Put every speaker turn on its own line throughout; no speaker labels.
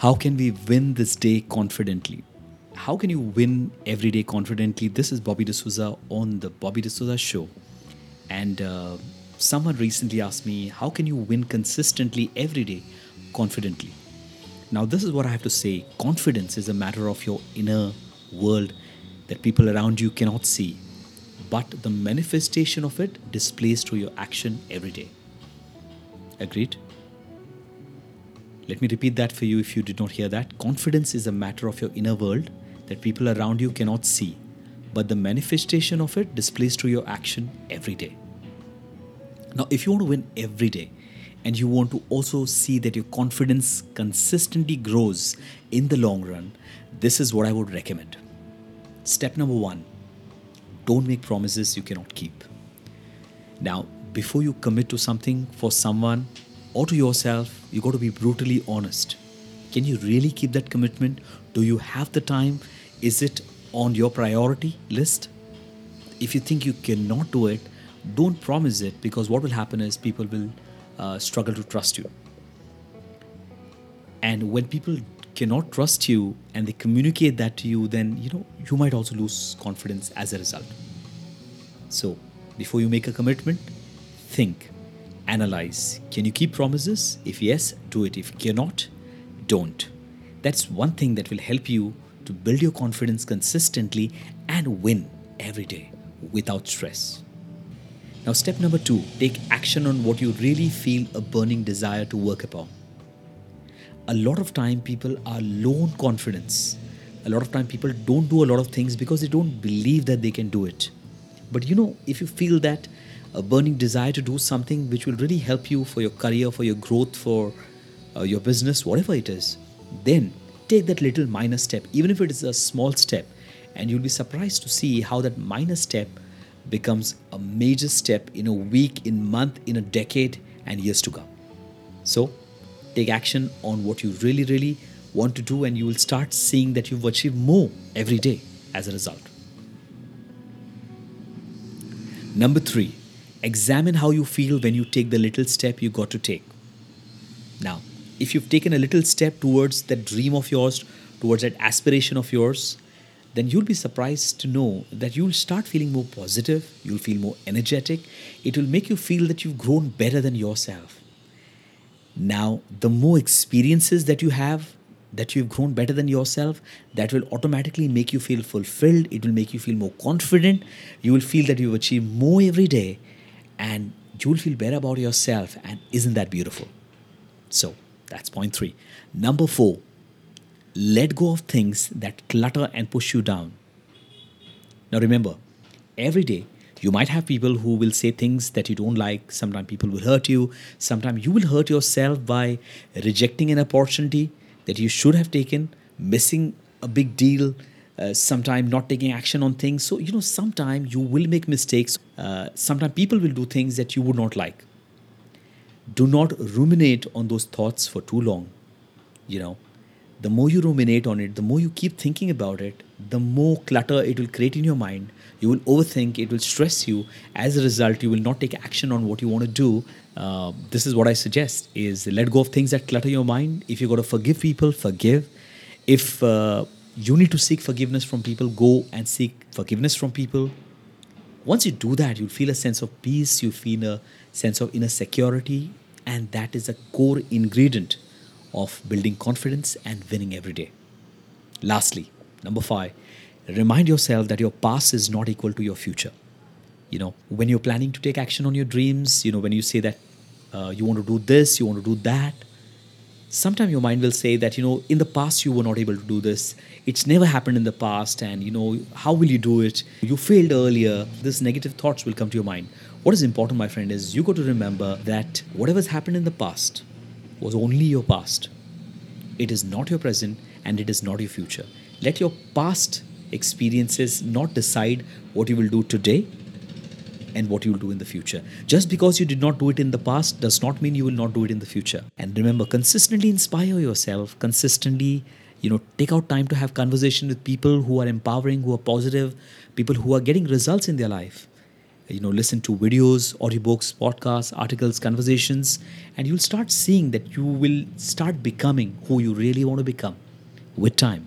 How can we win this day confidently? How can you win every day confidently? This is Bobby D'Souza on the Bobby D'Souza Show. And uh, someone recently asked me, How can you win consistently every day confidently? Now, this is what I have to say confidence is a matter of your inner world that people around you cannot see, but the manifestation of it displays through your action every day. Agreed? Let me repeat that for you if you did not hear that. Confidence is a matter of your inner world that people around you cannot see, but the manifestation of it displays through your action every day. Now, if you want to win every day and you want to also see that your confidence consistently grows in the long run, this is what I would recommend. Step number one don't make promises you cannot keep. Now, before you commit to something for someone or to yourself, you got to be brutally honest. Can you really keep that commitment? Do you have the time? Is it on your priority list? If you think you cannot do it, don't promise it because what will happen is people will uh, struggle to trust you. And when people cannot trust you and they communicate that to you, then you know you might also lose confidence as a result. So, before you make a commitment, think analyze. Can you keep promises? If yes, do it. If cannot, don't. That's one thing that will help you to build your confidence consistently and win every day without stress. Now, step number two take action on what you really feel a burning desire to work upon. A lot of time, people are low on confidence. A lot of time, people don't do a lot of things because they don't believe that they can do it. But you know, if you feel that a burning desire to do something which will really help you for your career, for your growth, for uh, your business, whatever it is, then take that little minor step, even if it is a small step, and you'll be surprised to see how that minor step becomes a major step in a week, in month, in a decade, and years to come. So, take action on what you really, really want to do, and you will start seeing that you've achieved more every day as a result. Number three, examine how you feel when you take the little step you got to take. Now, if you've taken a little step towards that dream of yours, towards that aspiration of yours, then you'll be surprised to know that you'll start feeling more positive, you'll feel more energetic, it will make you feel that you've grown better than yourself. Now, the more experiences that you have, that you've grown better than yourself, that will automatically make you feel fulfilled. It will make you feel more confident. You will feel that you've achieved more every day and you'll feel better about yourself. And isn't that beautiful? So that's point three. Number four, let go of things that clutter and push you down. Now remember, every day you might have people who will say things that you don't like. Sometimes people will hurt you. Sometimes you will hurt yourself by rejecting an opportunity that you should have taken, missing a big deal, uh, sometimes not taking action on things. So, you know, sometimes you will make mistakes. Uh, sometimes people will do things that you would not like. Do not ruminate on those thoughts for too long. You know, the more you ruminate on it, the more you keep thinking about it, the more clutter it will create in your mind. You will overthink, it will stress you. As a result, you will not take action on what you want to do. Uh, this is what I suggest: is let go of things that clutter your mind. If you got to forgive people, forgive. If uh, you need to seek forgiveness from people, go and seek forgiveness from people. Once you do that, you'll feel a sense of peace. You feel a sense of inner security, and that is a core ingredient of building confidence and winning every day. Lastly, number five, remind yourself that your past is not equal to your future. You know, when you're planning to take action on your dreams, you know, when you say that uh, you want to do this, you want to do that, sometimes your mind will say that, you know, in the past you were not able to do this. It's never happened in the past, and, you know, how will you do it? You failed earlier. this negative thoughts will come to your mind. What is important, my friend, is you got to remember that whatever's happened in the past, was only your past. It is not your present and it is not your future. Let your past experiences not decide what you will do today and what you'll do in the future. Just because you did not do it in the past does not mean you will not do it in the future. And remember, consistently inspire yourself, consistently you know take out time to have conversation with people who are empowering who are positive people who are getting results in their life you know listen to videos audiobooks podcasts articles conversations and you'll start seeing that you will start becoming who you really want to become with time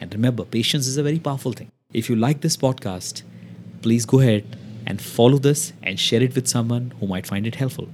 and remember patience is a very powerful thing if you like this podcast please go ahead and follow this and share it with someone who might find it helpful.